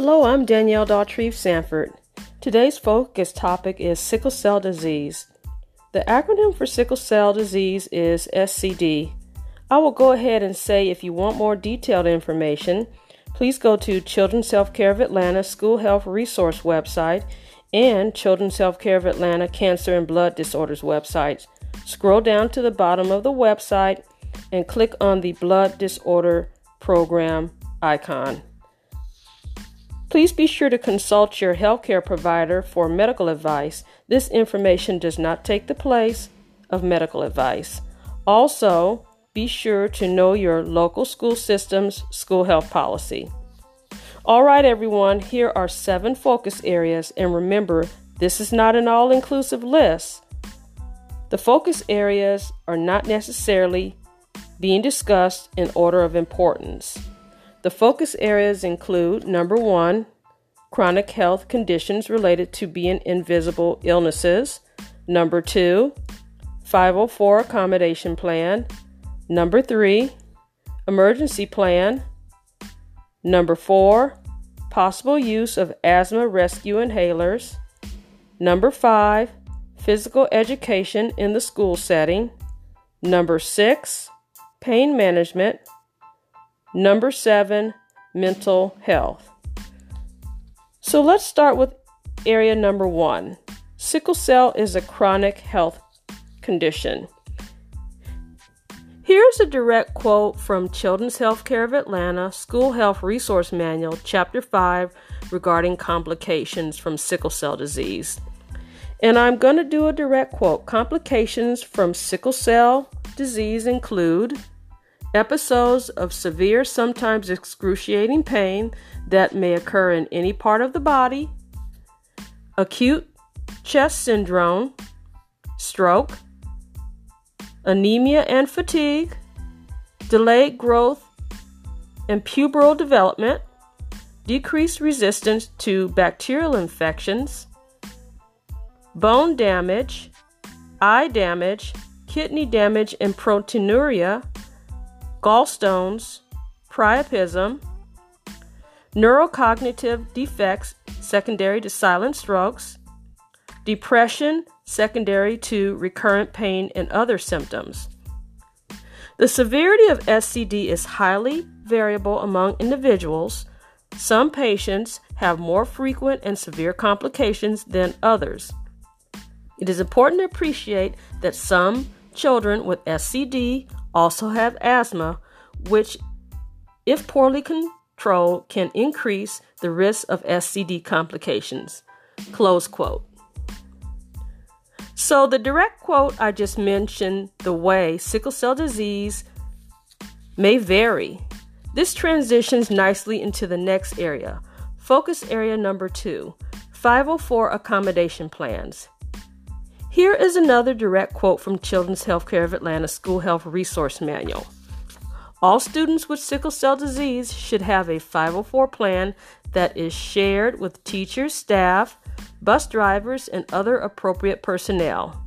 Hello, I'm Danelle Dautrieve-Sanford. Today's focus topic is sickle cell disease. The acronym for sickle cell disease is SCD. I will go ahead and say if you want more detailed information, please go to Children's Healthcare of Atlanta School Health Resource website and Children's Healthcare of Atlanta Cancer and Blood Disorders websites. Scroll down to the bottom of the website and click on the Blood Disorder Program icon. Please be sure to consult your healthcare provider for medical advice. This information does not take the place of medical advice. Also, be sure to know your local school system's school health policy. All right, everyone, here are seven focus areas, and remember, this is not an all inclusive list. The focus areas are not necessarily being discussed in order of importance. The focus areas include number one, chronic health conditions related to being invisible illnesses. Number two, 504 accommodation plan. Number three, emergency plan. Number four, possible use of asthma rescue inhalers. Number five, physical education in the school setting. Number six, pain management. Number seven, mental health. So let's start with area number one. Sickle cell is a chronic health condition. Here's a direct quote from Children's Healthcare of Atlanta School Health Resource Manual, Chapter 5, regarding complications from sickle cell disease. And I'm going to do a direct quote. Complications from sickle cell disease include Episodes of severe, sometimes excruciating pain that may occur in any part of the body, acute chest syndrome, stroke, anemia and fatigue, delayed growth and puberal development, decreased resistance to bacterial infections, bone damage, eye damage, kidney damage and proteinuria, gallstones, priapism, neurocognitive defects secondary to silent strokes, depression secondary to recurrent pain and other symptoms. The severity of SCD is highly variable among individuals. Some patients have more frequent and severe complications than others. It is important to appreciate that some children with SCD also have asthma, which, if poorly controlled, can increase the risk of SCD complications. Close quote. So, the direct quote I just mentioned, the way sickle cell disease may vary. This transitions nicely into the next area. Focus area number two 504 accommodation plans. Here is another direct quote from Children's Healthcare of Atlanta School Health Resource Manual. All students with sickle cell disease should have a 504 plan that is shared with teachers, staff, bus drivers, and other appropriate personnel.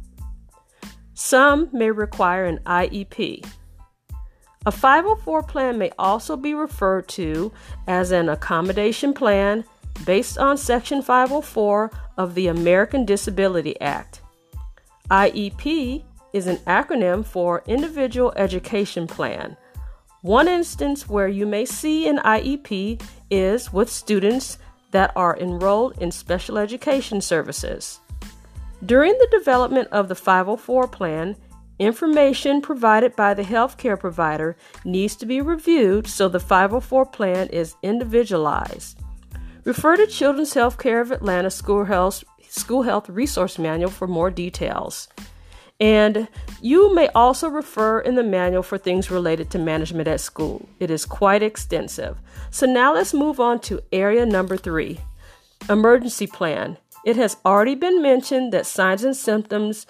Some may require an IEP. A 504 plan may also be referred to as an accommodation plan based on Section 504 of the American Disability Act. IEP is an acronym for Individual Education Plan. One instance where you may see an IEP is with students that are enrolled in special education services. During the development of the 504 plan, information provided by the healthcare provider needs to be reviewed so the 504 plan is individualized. Refer to Children's Healthcare of Atlanta School Health School Health Resource Manual for more details. And you may also refer in the manual for things related to management at school. It is quite extensive. So now let's move on to area number three emergency plan. It has already been mentioned that signs and symptoms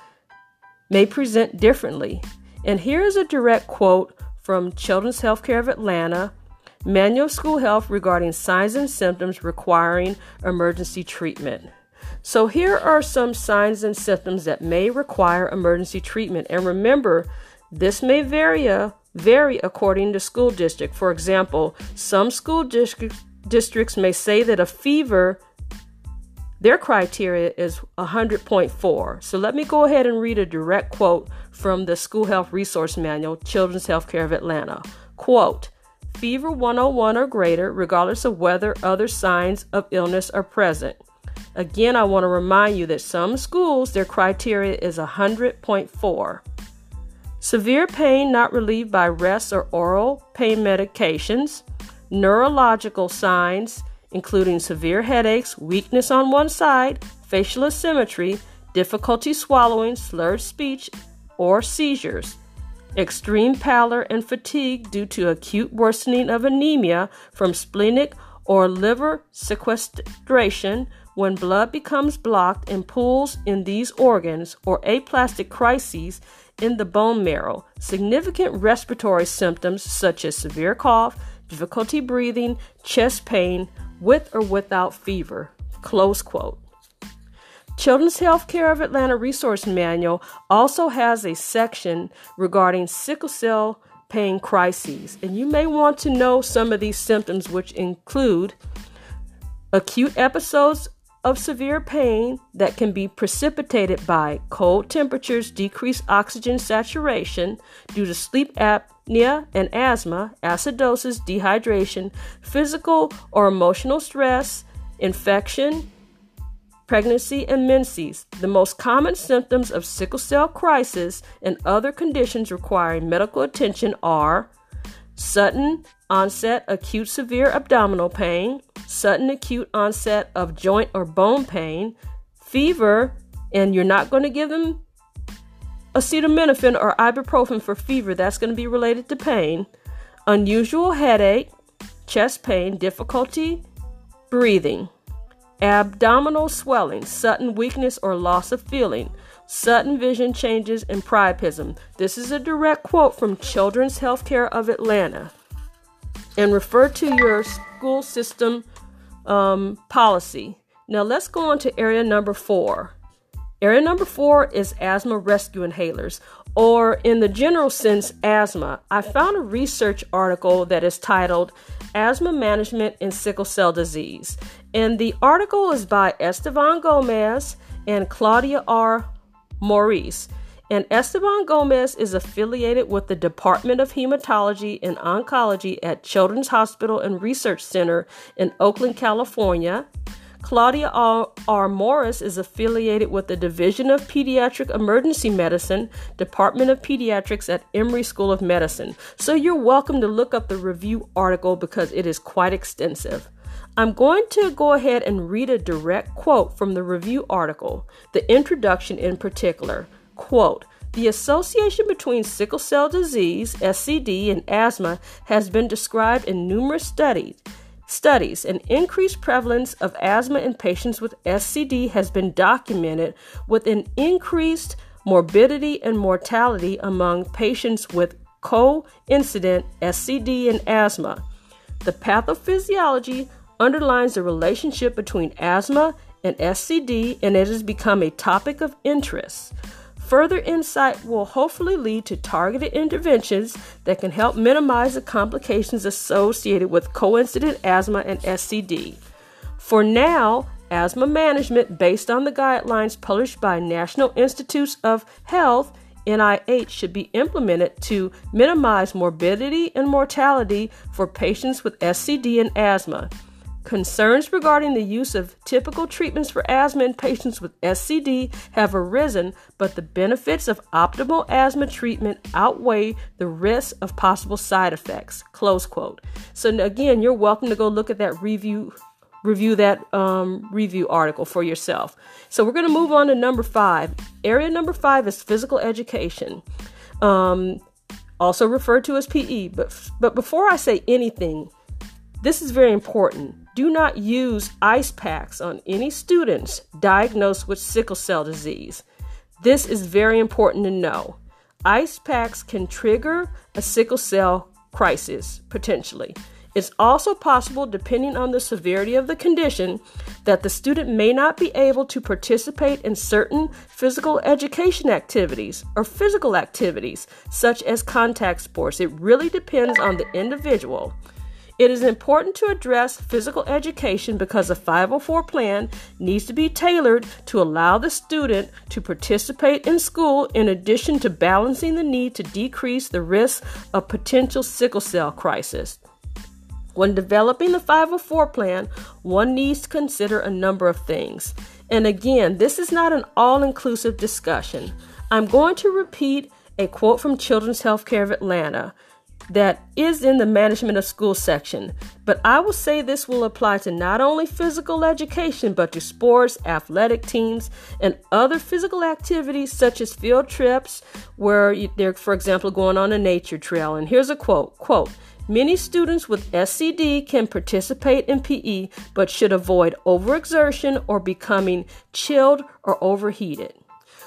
may present differently. And here is a direct quote from Children's Healthcare of Atlanta Manual School Health regarding signs and symptoms requiring emergency treatment. So, here are some signs and symptoms that may require emergency treatment. And remember, this may vary, uh, vary according to school district. For example, some school districts districts may say that a fever their criteria is 100.4. So let me go ahead and read a direct quote from the School Health Resource Manual, Children's Healthcare of Atlanta. Quote, fever 101 or greater, regardless of whether other signs of illness are present. Again, I want to remind you that some schools, their criteria is 100.4. Severe pain not relieved by rest or oral pain medications, neurological signs, including severe headaches, weakness on one side, facial asymmetry, difficulty swallowing, slurred speech, or seizures, extreme pallor and fatigue due to acute worsening of anemia from splenic or liver sequestration when blood becomes blocked and pools in these organs, or aplastic crises in the bone marrow, significant respiratory symptoms such as severe cough, difficulty breathing, chest pain, with or without fever. Close quote. Children's Healthcare of Atlanta Resource Manual also has a section regarding sickle cell pain crises, and you may want to know some of these symptoms, which include acute episodes of severe pain that can be precipitated by cold temperatures, decreased oxygen saturation due to sleep apnea and asthma, acidosis, dehydration, physical or emotional stress, infection, pregnancy, and menses. The most common symptoms of sickle cell crisis and other conditions requiring medical attention are sudden onset acute severe abdominal pain, sudden acute onset of joint or bone pain, fever, and you're not going to give them acetaminophen or ibuprofen for fever, that's going to be related to pain, unusual headache, chest pain, difficulty breathing abdominal swelling, sudden weakness or loss of feeling, sudden vision changes, and priapism. This is a direct quote from Children's Healthcare of Atlanta. And refer to your school system um, policy. Now let's go on to area number four. Area number four is asthma rescue inhalers, or in the general sense, asthma. I found a research article that is titled Asthma Management in Sickle Cell Disease. And the article is by Esteban Gomez and Claudia R. Morris. And Esteban Gomez is affiliated with the Department of Hematology and Oncology at Children's Hospital and Research Center in Oakland, California. Claudia R. R. Morris is affiliated with the Division of Pediatric Emergency Medicine, Department of Pediatrics at Emory School of Medicine. So you're welcome to look up the review article because it is quite extensive. I'm going to go ahead and read a direct quote from the review article, the introduction in particular. Quote, the association between sickle cell disease, SCD, and asthma has been described in numerous studies. Studies, an increased prevalence of asthma in patients with SCD has been documented with an increased morbidity and mortality among patients with co-incident SCD and asthma. The pathophysiology underlines the relationship between asthma and SCD, and it has become a topic of interest. Further insight will hopefully lead to targeted interventions that can help minimize the complications associated with coincident asthma and SCD. For now, asthma management based on the guidelines published by National Institutes of Health NIH should be implemented to minimize morbidity and mortality for patients with SCD and asthma. Concerns regarding the use of typical treatments for asthma in patients with SCD have arisen, but the benefits of optimal asthma treatment outweigh the risks of possible side effects. Close quote. So again, you're welcome to go look at that review review that um, review article for yourself. So we're going to move on to number five. Area number five is physical education, um, also referred to as PE. But but before I say anything, this is very important. Do not use ice packs on any students diagnosed with sickle cell disease. This is very important to know. Ice packs can trigger a sickle cell crisis potentially. It's also possible, depending on the severity of the condition, that the student may not be able to participate in certain physical education activities or physical activities, such as contact sports. It really depends on the individual. It is important to address physical education because a 504 plan needs to be tailored to allow the student to participate in school in addition to balancing the need to decrease the risk of potential sickle cell crisis. When developing the 504 plan, one needs to consider a number of things. And again, this is not an all inclusive discussion. I'm going to repeat a quote from Children's Healthcare of Atlanta that is in the management of school section, but I will say this will apply to not only physical education but to sports, athletic teams, and other physical activities such as field trips where they're, for example, going on a nature trail. And here's a quote quote, Many students with SCD can participate in PE but should avoid overexertion or becoming chilled or overheated.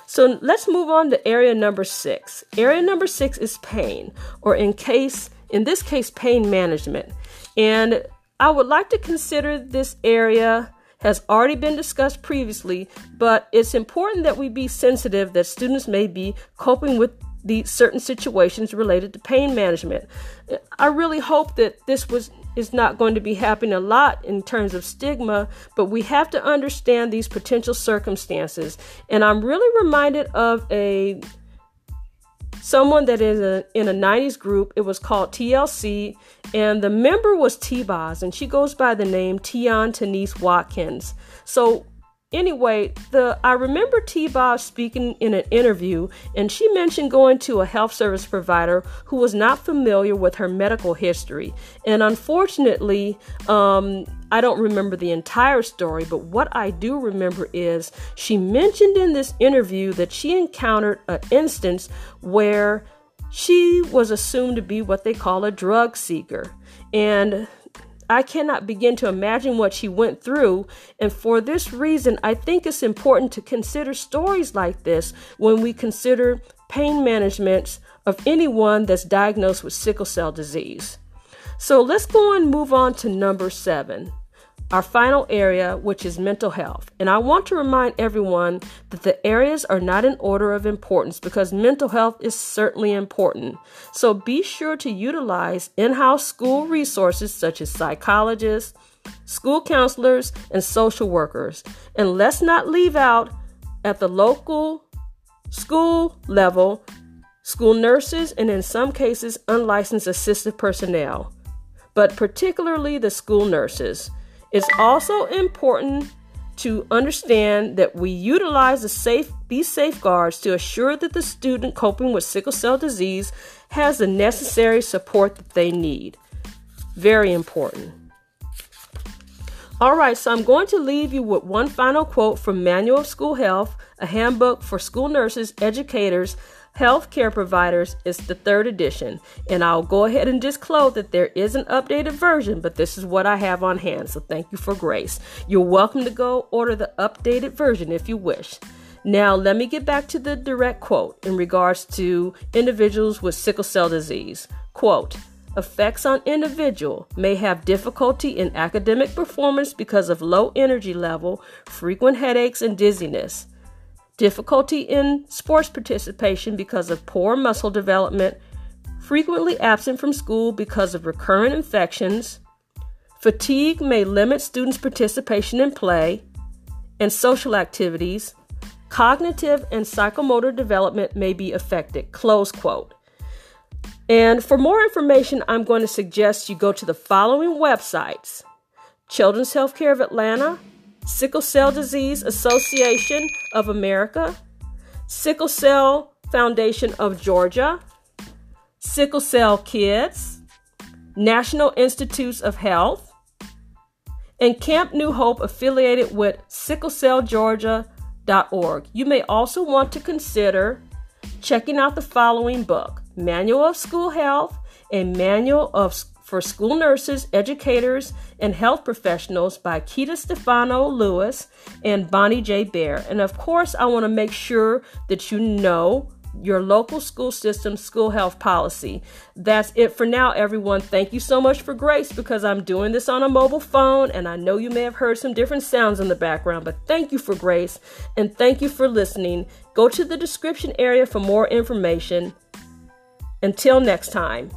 So let's move on to area number six. Area number six is pain, or in case, in this case, pain management. And I would like to consider this area has already been discussed previously, but it's important that we be sensitive that students may be coping with the certain situations related to pain management. I really hope that this was is not going to be happening a lot in terms of stigma, but we have to understand these potential circumstances. And I'm really reminded of a someone that is a, in a 90s group. It was called TLC, and the member was T-Boz, and she goes by the name Tionne Watkins. So Anyway, the I remember T Boz speaking in an interview, and she mentioned going to a health service provider who was not familiar with her medical history. And unfortunately, um, I don't remember the entire story, but what I do remember is she mentioned in this interview that she encountered an instance where she was assumed to be what they call a drug seeker. And I cannot begin to imagine what she went through. And for this reason, I think it's important to consider stories like this when we consider pain management of anyone that's diagnosed with sickle cell disease. So let's go and move on to number seven our final area, which is mental health. And I want to remind everyone that the areas are not in order of importance because mental health is certainly important. So be sure to utilize in house school resources such as psychologists, school counselors, and social workers. And let's not leave out at the local school level school nurses and in some cases unlicensed assistive personnel, but particularly the school nurses. It's also important to understand that we utilize the safe these safeguards to assure that the student coping with sickle cell disease has the necessary support that they need. Very important. All right, so I'm going to leave you with one final quote from Manual of School Health, a handbook for school nurses, educators, Healthcare Providers is the third edition, and I'll go ahead and disclose that there is an updated version, but this is what I have on hand, so thank you for grace. You're welcome to go order the updated version if you wish. Now, let me get back to the direct quote in regards to individuals with sickle cell disease. Quote, effects on individual may have difficulty in academic performance because of low energy level, frequent headaches and dizziness difficulty in sports participation because of poor muscle development, frequently absent from school because of recurrent infections. Fatigue may limit students' participation in play and social activities. Cognitive and psychomotor development may be affected. Close quote. And for more information, I'm going to suggest you go to the following websites Children's Healthcare of Atlanta, Sickle Cell Disease Association of America, Sickle Cell Foundation of Georgia, Sickle Cell Kids, National Institutes of Health, and Camp New Hope affiliated with sicklecellgeorgia.org. You may also want to consider checking out the following book Manual of School Health and Manual of for School Nurses, Educators, and Health Professionals by Keeta Stefano Lewis and Bonnie J. Bear. And of course, I want to make sure that you know your local school system school health policy. That's it for now, everyone. Thank you so much for grace because I'm doing this on a mobile phone and I know you may have heard some different sounds in the background, but thank you for grace and thank you for listening. Go to the description area for more information. Until next time.